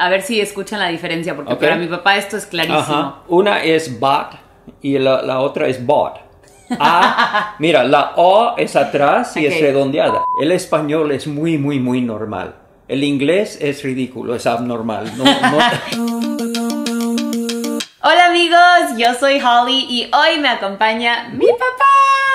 A ver si escuchan la diferencia, porque para mi papá esto es clarísimo. Ajá. Una es bot y la, la otra es bot. A, mira, la O es atrás y es redondeada. El español es muy, muy, muy normal. El inglés es ridículo, es abnormal. No, no- Hola amigos, yo soy Holly y hoy me acompaña mi papá.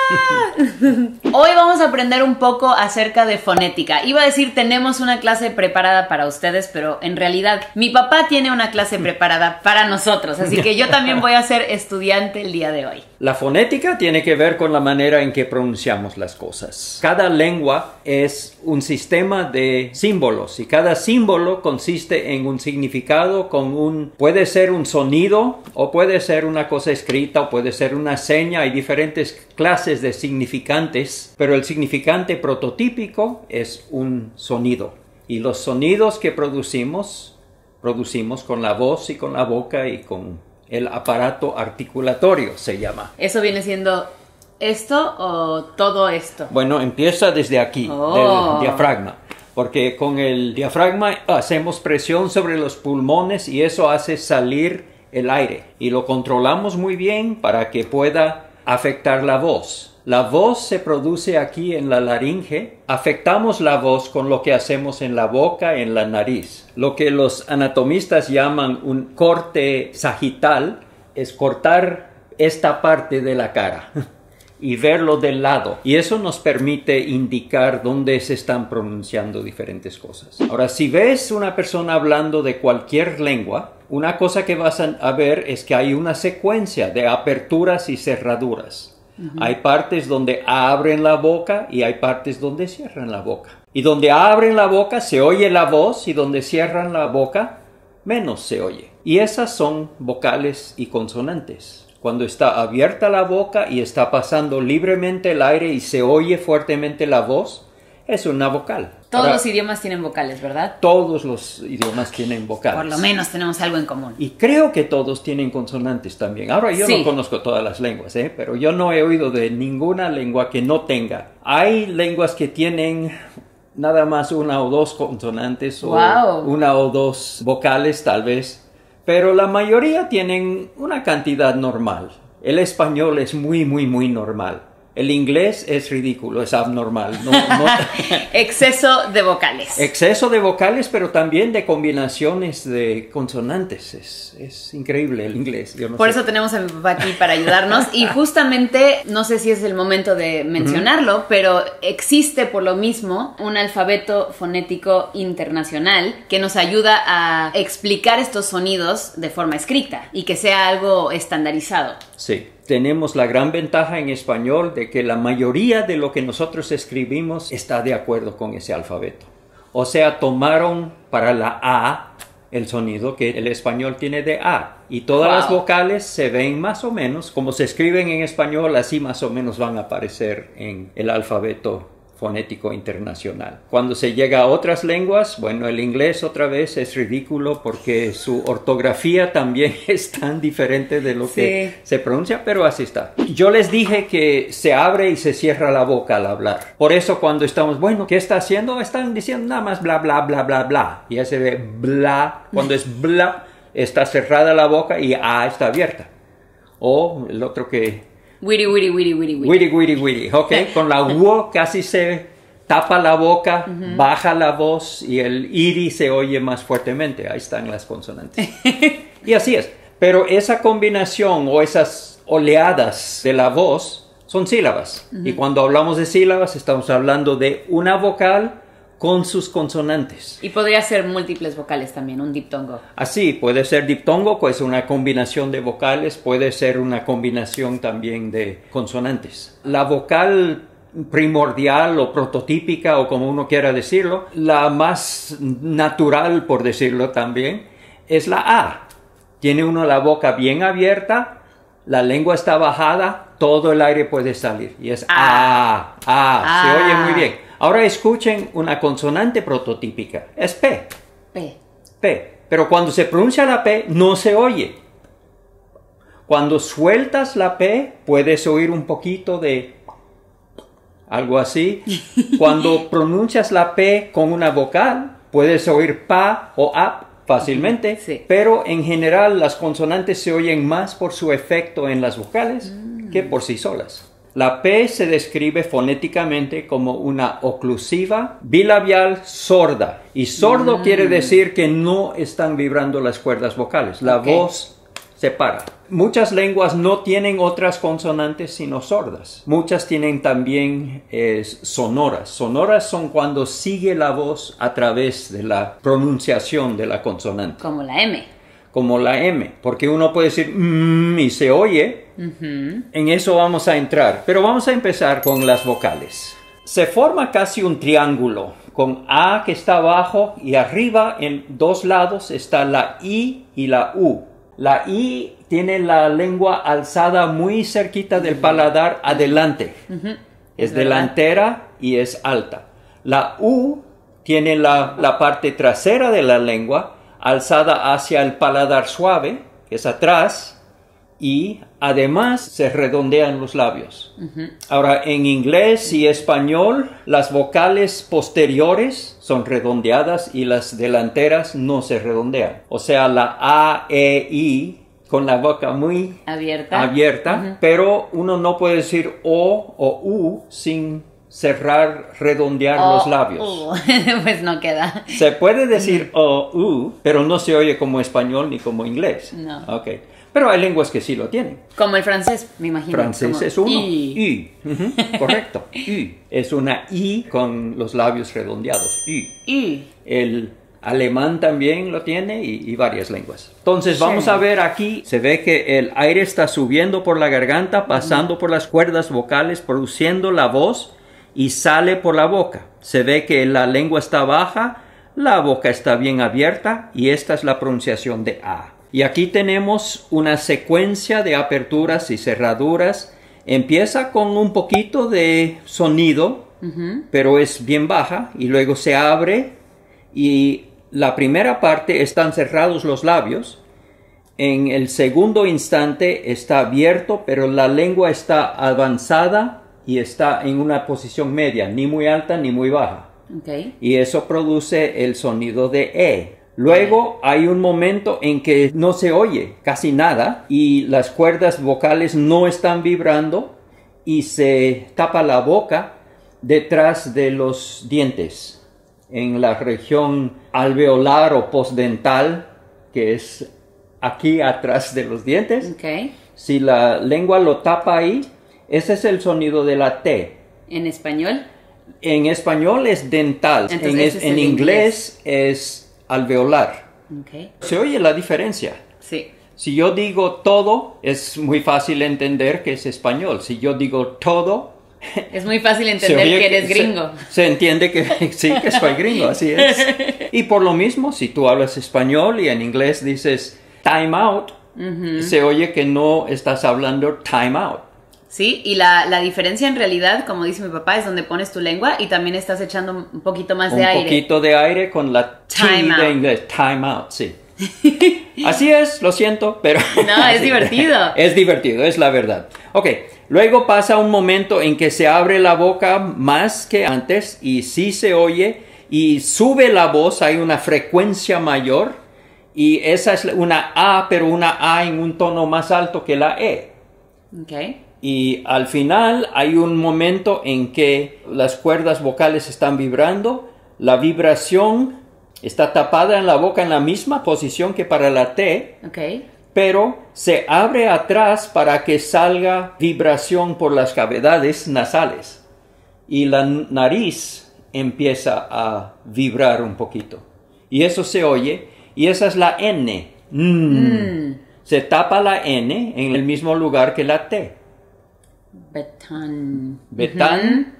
Hoy vamos a aprender un poco acerca de fonética. Iba a decir tenemos una clase preparada para ustedes, pero en realidad mi papá tiene una clase preparada para nosotros, así que yo también voy a ser estudiante el día de hoy. La fonética tiene que ver con la manera en que pronunciamos las cosas. Cada lengua es un sistema de símbolos y cada símbolo consiste en un significado con un puede ser un sonido o puede ser una cosa escrita o puede ser una seña. Hay diferentes clases de significantes, pero el significante prototípico es un sonido. Y los sonidos que producimos producimos con la voz y con la boca y con el aparato articulatorio se llama. ¿Eso viene siendo esto o todo esto? Bueno, empieza desde aquí, Oh. del diafragma, porque con el diafragma hacemos presión sobre los pulmones y eso hace salir el aire y lo controlamos muy bien para que pueda afectar la voz. La voz se produce aquí en la laringe. Afectamos la voz con lo que hacemos en la boca, en la nariz. Lo que los anatomistas llaman un corte sagital es cortar esta parte de la cara y verlo del lado. Y eso nos permite indicar dónde se están pronunciando diferentes cosas. Ahora, si ves una persona hablando de cualquier lengua, una cosa que vas a a ver es que hay una secuencia de aperturas y cerraduras. Hay partes donde abren la boca y hay partes donde cierran la boca. Y donde abren la boca se oye la voz y donde cierran la boca menos se oye. Y esas son vocales y consonantes. Cuando está abierta la boca y está pasando libremente el aire y se oye fuertemente la voz, es una vocal. Todos Ahora, los idiomas tienen vocales, ¿verdad? todos los idiomas tienen vocales. Por lo menos tenemos algo en común. Y creo que todos tienen consonantes también. Ahora yo Sí. no conozco todas las lenguas, ¿eh? pero yo no he oído de ninguna lengua que no tenga. Hay lenguas que tienen nada más una o dos consonantes o Wow. una o dos vocales tal vez, pero la mayoría tienen una cantidad normal. El español es muy, muy, muy normal. El inglés es ridículo, es abnormal. No- no- Exceso de vocales. Exceso de vocales, pero también de combinaciones de consonantes. Es, es increíble el inglés. Yo no Por sé. eso tenemos a mi papá aquí para ayudarnos y justamente, no sé si es el momento de mencionarlo, pero existe por lo mismo un alfabeto fonético internacional que nos ayuda a explicar estos sonidos de forma escrita y que sea algo estandarizado. Sí. Tenemos la gran ventaja en español de que la mayoría de lo que nosotros escribimos está de acuerdo con ese alfabeto. O sea, tomaron para la A el sonido que el español tiene de A. Y todas Wow. las vocales se ven más o menos, como se escriben en español, así más o menos van a aparecer en el alfabeto fonético internacional. Cuando se llega a otras lenguas, bueno, el inglés otra vez es ridículo porque su ortografía también es tan diferente de lo que Sí. se pronuncia, pero así está. Yo les dije que se abre y se cierra la boca al hablar. Por eso cuando estamos, bueno, ¿qué está haciendo? Están diciendo nada más bla, bla, bla, bla, bla. Y ya se ve bla. Cuando es bla, está cerrada la boca y A está abierta. O el otro que Wiri, wiri, wiri, wiri, wiri. Wiri, wiri, wiri, ok. Con la U casi se tapa la boca, baja la voz y el iri se oye más fuertemente. Ahí están las consonantes. y así es. Pero esa combinación o esas oleadas de la voz son sílabas. Y cuando hablamos de sílabas estamos hablando de una vocal con sus consonantes. Y podría ser múltiples vocales también, un diptongo. Así, puede ser diptongo, pues una combinación de vocales, puede ser una combinación también de consonantes. La vocal primordial o prototípica o como uno quiera decirlo, la más natural por decirlo también, es la A. Tiene uno la boca bien abierta, la lengua está bajada, todo el aire puede salir y es A. A. Se Ah. oye muy bien. Ahora escuchen una consonante prototípica, es P. P. P. Pero cuando se pronuncia la P, no se oye. Cuando sueltas la P, puedes oír un poquito de algo así. Cuando pronuncias la P con una vocal, puedes oír pa o ap fácilmente, Sí. pero en general las consonantes se oyen más por su efecto en las vocales que por sí solas. La P se describe fonéticamente como una oclusiva bilabial sorda. Y sordo quiere decir que no están vibrando las cuerdas vocales. La voz se para. Muchas lenguas no tienen otras consonantes sino sordas. Muchas tienen también eh, sonoras. Sonoras son cuando sigue la voz a través de la pronunciación de la consonante, Como la M. como la M, porque uno puede decir mm, y se oye. En eso vamos a entrar, pero vamos a empezar con las vocales. Se forma casi un triángulo con A que está abajo y arriba en dos lados está la I y la U. La I tiene la lengua alzada muy cerquita del paladar adelante. Es delantera y es alta. La U tiene la, la parte trasera de la lengua alzada hacia el paladar suave, que es atrás, y además se redondean los labios. Ahora, en inglés y español, las vocales posteriores son redondeadas y las delanteras no se redondean. O sea, la A, E, I con la boca muy Abierta. abierta, pero uno no puede decir O o U sin cerrar, redondear O, los labios. U. pues no queda. Se puede decir O, U, pero no se oye como español ni como inglés. No. Ok. Pero hay lenguas que sí lo tienen. Como el francés, me imagino. Francés Como es uno. I. I. Ujú, Correcto. I. Es una I con los labios redondeados. I. I. El alemán también lo tiene y, y varias lenguas. Entonces Sí. vamos a ver aquí, se ve que el aire está subiendo por la garganta, pasando por las cuerdas vocales, produciendo la voz y sale por la boca. Se ve que la lengua está baja, la boca está bien abierta y esta es la pronunciación de A. Y aquí tenemos una secuencia de aperturas y cerraduras. Empieza con un poquito de sonido, pero es bien baja y luego se abre y la primera parte están cerrados los labios. En el segundo instante está abierto, pero la lengua está avanzada y está en una posición media, ni muy alta ni muy baja. Y eso produce el sonido de E. Luego hay un momento en que no se oye casi nada y las cuerdas vocales no están vibrando y se tapa la boca detrás de los dientes en la región alveolar o postdental que es aquí atrás de los dientes. Si la lengua lo tapa ahí, ese es el sonido de la T. En español. En español es dental, Entonces, en, ese es en el inglés es alveolar. Ok. Se oye la diferencia. Sí. Si yo digo todo, es muy fácil entender que es español. Si yo digo todo, Es muy fácil se entender oye que eres se- gringo. Se, entiende que sí, que soy gringo, así es. Y por lo mismo, si tú hablas español y en inglés dices time out, se oye que no estás hablando time out. Sí, y la, la diferencia en realidad, como dice mi papá, es donde pones tu lengua y también estás echando un poquito más un de aire. poquito de aire con la T Time de inglés, time out, sí. Así es, lo siento, pero... No, es divertido. Es divertido, es la verdad. Ok, luego pasa un momento en que se abre la boca más que antes y sí se oye y sube la voz, hay una frecuencia mayor y esa es una A, pero una A en un tono más alto que la E. Ok. Y al final hay un momento en que las cuerdas vocales están vibrando, la vibración está tapada en la boca en la misma posición que para la T, Ok. pero se abre atrás para que salga vibración por las cavidades nasales. Y la nariz empieza a vibrar un poquito. Y eso se oye, y esa es la N. Mm. Se tapa la N en el mismo lugar que la T. Betán. Betán.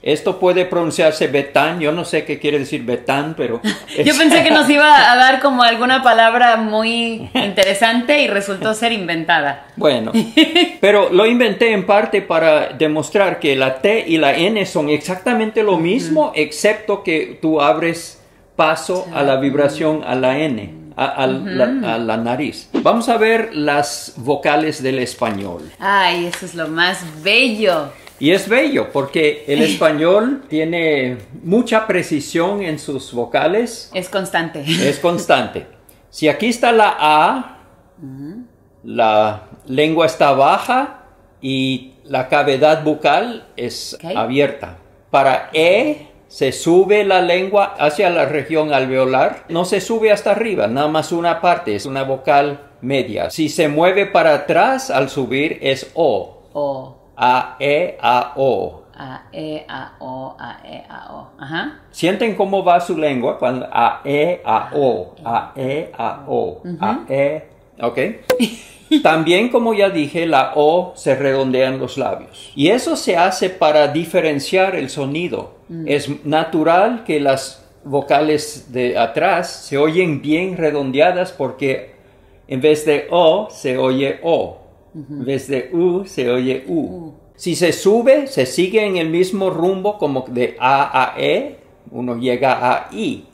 Esto puede pronunciarse Betán. Yo no sé qué quiere decir Betán, pero. Yo pensé que nos iba a dar como alguna palabra muy interesante y resultó ser inventada. Bueno, pero lo inventé en parte para demostrar que la T y la N son exactamente lo mismo, excepto que tú abres paso a la vibración a la N, a, a la, a la nariz. Vamos a ver las vocales del español. Ay, eso es lo más bello. Y es bello porque el español tiene mucha precisión en sus vocales. Es constante. Es constante. Si aquí está la A, la lengua está baja y la cavidad bucal es abierta. Para E se sube la lengua hacia la región alveolar, no se sube hasta arriba, nada más una parte, es una vocal media. Si se mueve para atrás al subir es O. O. A, E, A, O. A, E, A, O, A, E, A, O. Ajá. ¿Sienten cómo va su lengua cuando A, E, A, O, A, E, A, O, A, E, ok? También, como ya dije, la O se redondea en los labios. Y eso se hace para diferenciar el sonido. Es natural que las vocales de atrás se oyen bien redondeadas porque en vez de O se oye O. En vez de U se oye U. Si se sube, se sigue en el mismo rumbo como de A a E, uno llega a I.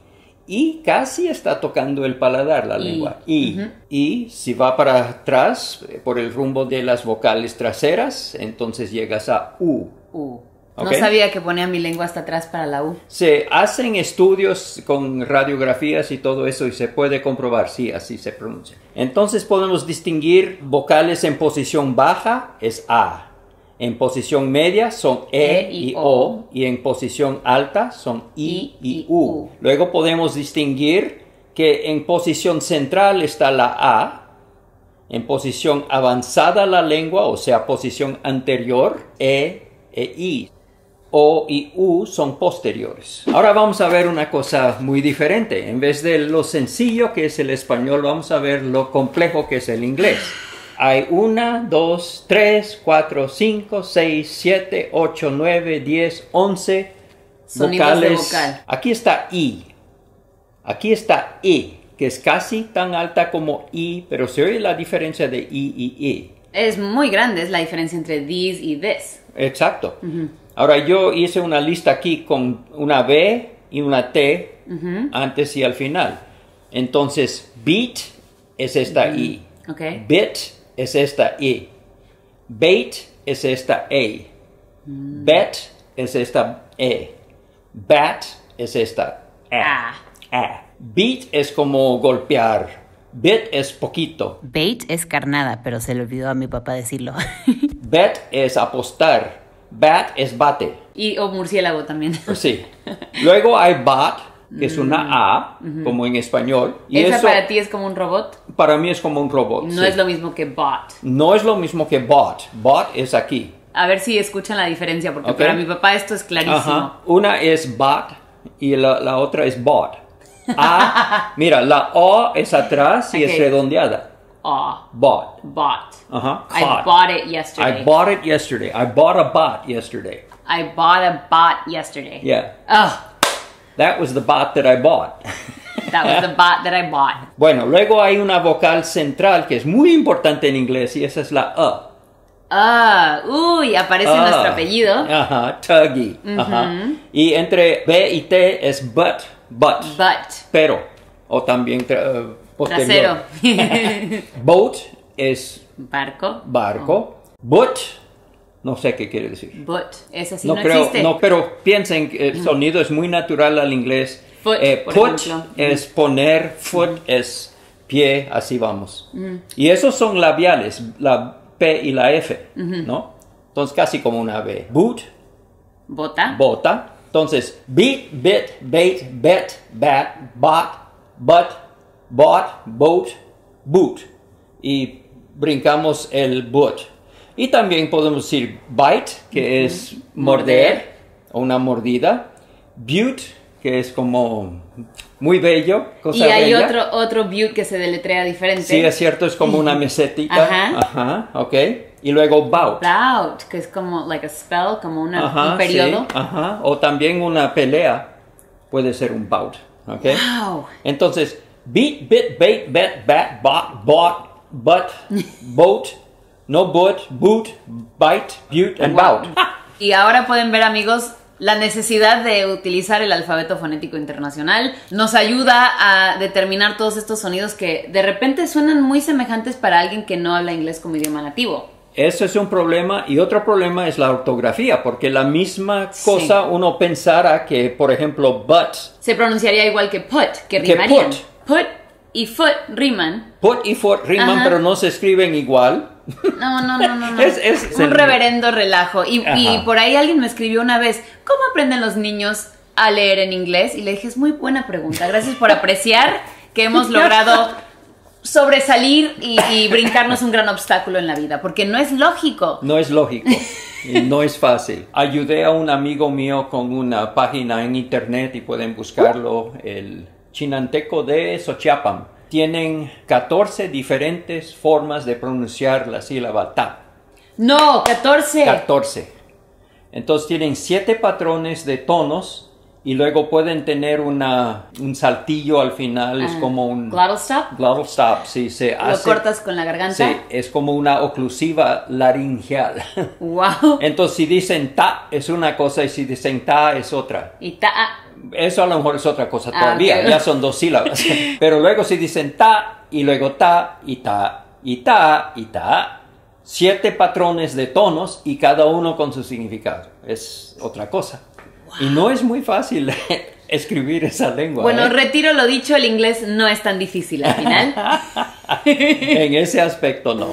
Y casi está tocando el paladar la lengua. I. Y si va para atrás, eh, por el rumbo de las vocales traseras, entonces llegas a U. U. No sabía que ponía mi lengua hasta atrás para la U. Se hacen estudios con radiografías y todo eso y se puede comprobar, sí, así se pronuncia. Entonces podemos distinguir vocales en posición baja es A, en posición media son E, E y O. Y en posición alta son I, I y y U. U. Luego podemos distinguir que en posición central está la A, en posición avanzada la lengua, o sea, posición anterior, E e I. O y U son posteriores. Ahora vamos a ver una cosa muy diferente. En vez de lo sencillo que es el español, vamos a ver lo complejo que es el inglés. Hay una, dos, tres, cuatro, cinco, seis, siete, ocho, nueve, diez, once Sonidos de vocales. vocal. Aquí está I. Aquí está I, que es casi tan alta como I, pero se oye la diferencia de I y I. Es muy grande, es la diferencia entre these y this. Exacto. Ahora yo hice una lista aquí con una B y una T antes y al final. Entonces, beat es esta I. Ok. Bit es esta I. Bait es esta E. Bet es esta E. Bat es esta Ah. A. A. Beat es como golpear. Bit es poquito. Bait es carnada, pero se le olvidó a mi papá decirlo. Bet es apostar. Bat es bate. y o murciélago también. Sí. Luego hay bat, que es una A, como en español. Y Esa eso para ti es como un robot. para mí es como un robot. No sí. es lo mismo que bot. No es lo mismo que bot. Bot es aquí. A ver si escuchan la diferencia, porque para mi papá esto es clarísimo. Ajá. Una es bot y la, la otra es bot. A, mira, la O es atrás y es redondeada. Oh, Bot. bought. Ajá. I Bot. bought it yesterday. I bought it yesterday. I bought a bot yesterday. I bought a bot yesterday. Yeah. Oh, That was the bot that I bought. that was the bot that I bought. Bueno, luego hay una vocal central que es muy importante en inglés y esa es la A. Ah, uy, aparece Ah. nuestro apellido. Ajá, tuggy. Ajá. Y entre B y T es but, but, But. pero, o también tra- eh, posterior. Trasero. Boat es Barco. barco. But, no sé qué quiere decir. But. Esa sí no, no, creo, existe. no, pero piensen que el sonido es muy natural al inglés. Foot, Eh, por put ejemplo. es poner, foot es pie, así vamos. Mm. Y esos son labiales, la P y la F, ¿no? Entonces casi como una B. Boot, Bota. bota. Entonces, beat, bit, bait, bet, bat, bot, but, bot, boat, boot. Y brincamos el boot. Y también podemos decir bite, que es morder, o una mordida. Butte, que es como muy bello, cosa y hay bella. otro, otro que se deletrea diferente. Sí, es cierto, es como una mesetita. Ajá. Ajá, ok. Y luego bout. Bout, que es como like a spell, como una, Ajá, un periodo. sí, ajá. O también una pelea puede ser un bout. ¿ok? Wow. Entonces, beat, bit, bait, bet, bat, bot, bot, but, boat, no boot, boot, bite, butte, and bout. Y ahora pueden ver, amigos, la necesidad de utilizar el alfabeto fonético internacional nos ayuda a determinar todos estos sonidos que de repente suenan muy semejantes para alguien que no habla inglés como idioma nativo. Eso es un problema y otro problema es la ortografía, porque la misma Sí. cosa uno pensara que, por ejemplo, but Se pronunciaría igual que put, que Que rimarían. put. Put, y foot riman. Put y foot riman, Ajá. pero no se escriben igual. No, no, no, no, no. Es- es- un reverendo relajo. Y, por ahí alguien me escribió una vez, ¿cómo aprenden los niños a leer en inglés? Y le dije, es muy buena pregunta. Gracias por apreciar que hemos logrado sobresalir y, y brincarnos un gran obstáculo en la vida, porque no es lógico. No es lógico y no es fácil. Ayudé a un amigo mío con una página en internet y pueden buscarlo, el Chinanteco de Xochiapam. Tienen 14 diferentes formas de pronunciar la sílaba ta. No, 14. 14. Entonces tienen 7 patrones de tonos y luego pueden tener una, un saltillo al final, es Ah, como un glottal stop. glottal stop, sí, se Lo hace. cortas con la garganta. Sí, es como una oclusiva laringeal. Wow. Entonces, si dicen ta es una cosa y si dicen ta es otra. Y ta. Ah, Eso a lo mejor es otra cosa Ah, todavía, ok. ya son dos sílabas. Pero luego si dicen ta y luego ta y ta y ta y ta, siete patrones de tonos y cada uno con su significado. Es otra cosa. Y no es muy fácil escribir esa lengua. Bueno, ¿eh? retiro lo dicho, el inglés no es tan difícil al final. en ese aspecto no.